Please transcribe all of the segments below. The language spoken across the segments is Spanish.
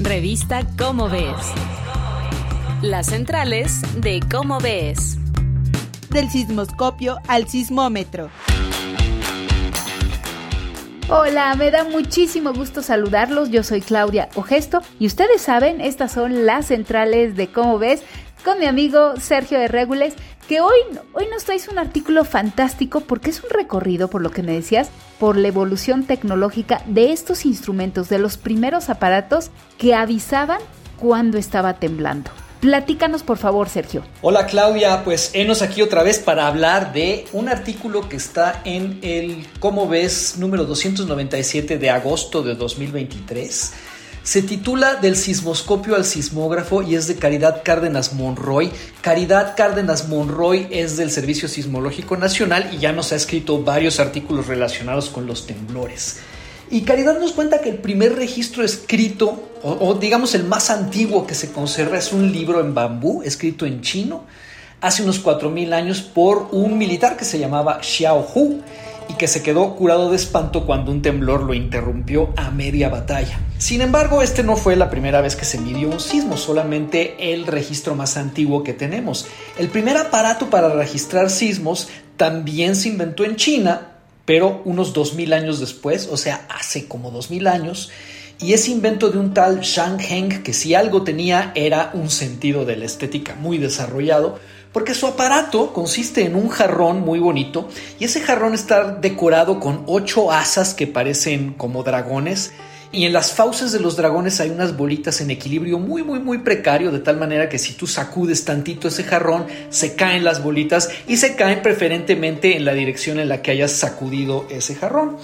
Revista Cómo Ves. Las centrales de Cómo Ves. Del sismoscopio al sismómetro. Hola, me da muchísimo gusto saludarlos. Yo soy Claudia Ogesto y ustedes saben, estas son las centrales de Cómo Ves con mi amigo Sergio de Regules, que hoy, hoy nos traes un artículo fantástico porque es un recorrido, por lo que me decías, por la evolución tecnológica de estos instrumentos, de los primeros aparatos que avisaban cuando estaba temblando. Platícanos por favor, Sergio. Hola Claudia, pues enos aquí otra vez para hablar de un artículo que está en el Cómo ves número 297 de agosto de 2023. Se titula Del sismoscopio al sismógrafo y es de Caridad Cárdenas Monroy. Caridad Cárdenas Monroy es del Servicio Sismológico Nacional y ya nos ha escrito varios artículos relacionados con los temblores. Y Caridad nos cuenta que el primer registro escrito, o, digamos el más antiguo que se conserva, es un libro en bambú, escrito en chino, hace unos 4.000 años por un militar que se llamaba Xiao Hu y que se quedó curado de espanto cuando un temblor lo interrumpió a media batalla. Sin embargo, este no fue la primera vez que se midió un sismo, solamente el registro más antiguo que tenemos. El primer aparato para registrar sismos también se inventó en China, pero unos 2000 años después, o sea, hace como 2000 años, y ese invento de un tal Shang Heng, que si algo tenía era un sentido de la estética muy desarrollado, porque su aparato consiste en un jarrón muy bonito y ese jarrón está decorado con ocho asas que parecen como dragones y en las fauces de los dragones hay unas bolitas en equilibrio muy, muy, muy precario, de tal manera que si tú sacudes tantito ese jarrón, se caen las bolitas y se caen preferentemente en la dirección en la que hayas sacudido ese jarrón.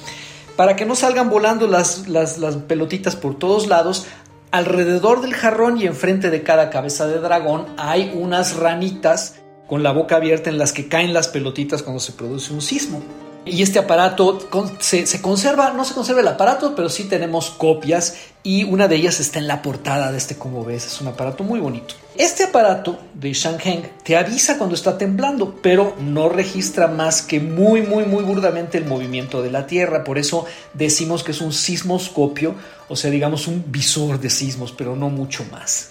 Para que no salgan volando las, las, las pelotitas por todos lados, alrededor del jarrón y enfrente de cada cabeza de dragón hay unas ranitas con la boca abierta en las que caen las pelotitas cuando se produce un sismo. Y este aparato se, conserva, no se conserva el aparato, pero sí tenemos copias y una de ellas está en la portada de este, como ves, es un aparato muy bonito. Este aparato de Shangheng te avisa cuando está temblando, pero no registra más que muy, muy, muy burdamente el movimiento de la Tierra. Por eso decimos que es un sismoscopio, o sea, digamos un visor de sismos, pero no mucho más.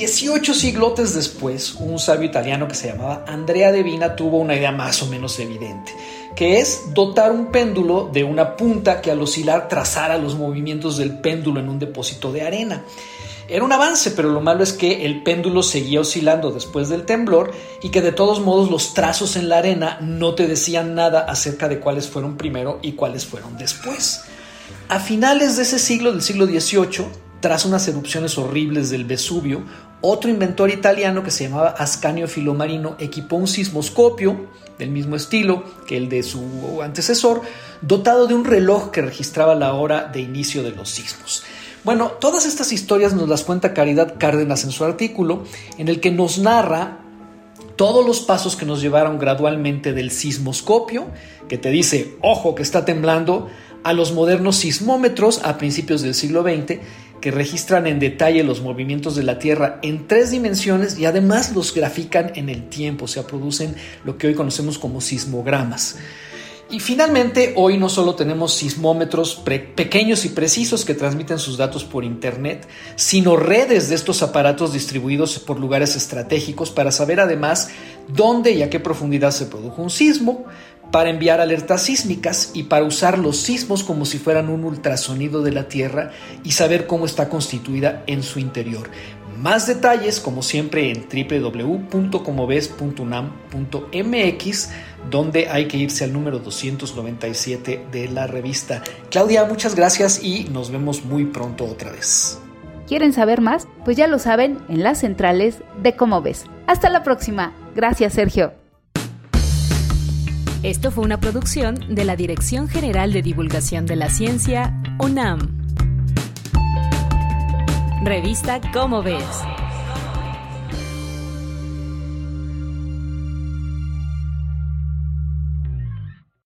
18 siglotes después, un sabio italiano que se llamaba Andrea de Vina tuvo una idea más o menos evidente, que es dotar un péndulo de una punta que al oscilar trazara los movimientos del péndulo en un depósito de arena. Era un avance, pero lo malo es que el péndulo seguía oscilando después del temblor y que de todos modos los trazos en la arena no te decían nada acerca de cuáles fueron primero y cuáles fueron después. A finales de ese siglo, del siglo XVIII, tras unas erupciones horribles del Vesubio, otro inventor italiano que se llamaba Ascanio Filomarino equipó un sismoscopio del mismo estilo que el de su antecesor, dotado de un reloj que registraba la hora de inicio de los sismos. Bueno, todas estas historias nos las cuenta Caridad Cárdenas en su artículo, en el que nos narra todos los pasos que nos llevaron gradualmente del sismoscopio, que te dice, ojo que está temblando, a los modernos sismómetros a principios del siglo XX, que registran en detalle los movimientos de la Tierra en tres dimensiones y además los grafican en el tiempo, o sea, producen lo que hoy conocemos como sismogramas. Y finalmente, hoy no solo tenemos sismómetros pequeños y precisos que transmiten sus datos por Internet, sino redes de estos aparatos distribuidos por lugares estratégicos para saber además dónde y a qué profundidad se produjo un sismo, para enviar alertas sísmicas y para usar los sismos como si fueran un ultrasonido de la Tierra y saber cómo está constituida en su interior. Más detalles, como siempre, en www.comoves.unam.mx, donde hay que irse al número 297 de la revista. Claudia, muchas gracias y nos vemos muy pronto otra vez. ¿Quieren saber más? Pues ya lo saben en las centrales de Cómo Ves. Hasta la próxima. Gracias, Sergio. Esto fue una producción de la Dirección General de Divulgación de la Ciencia, UNAM. Revista Cómo ves.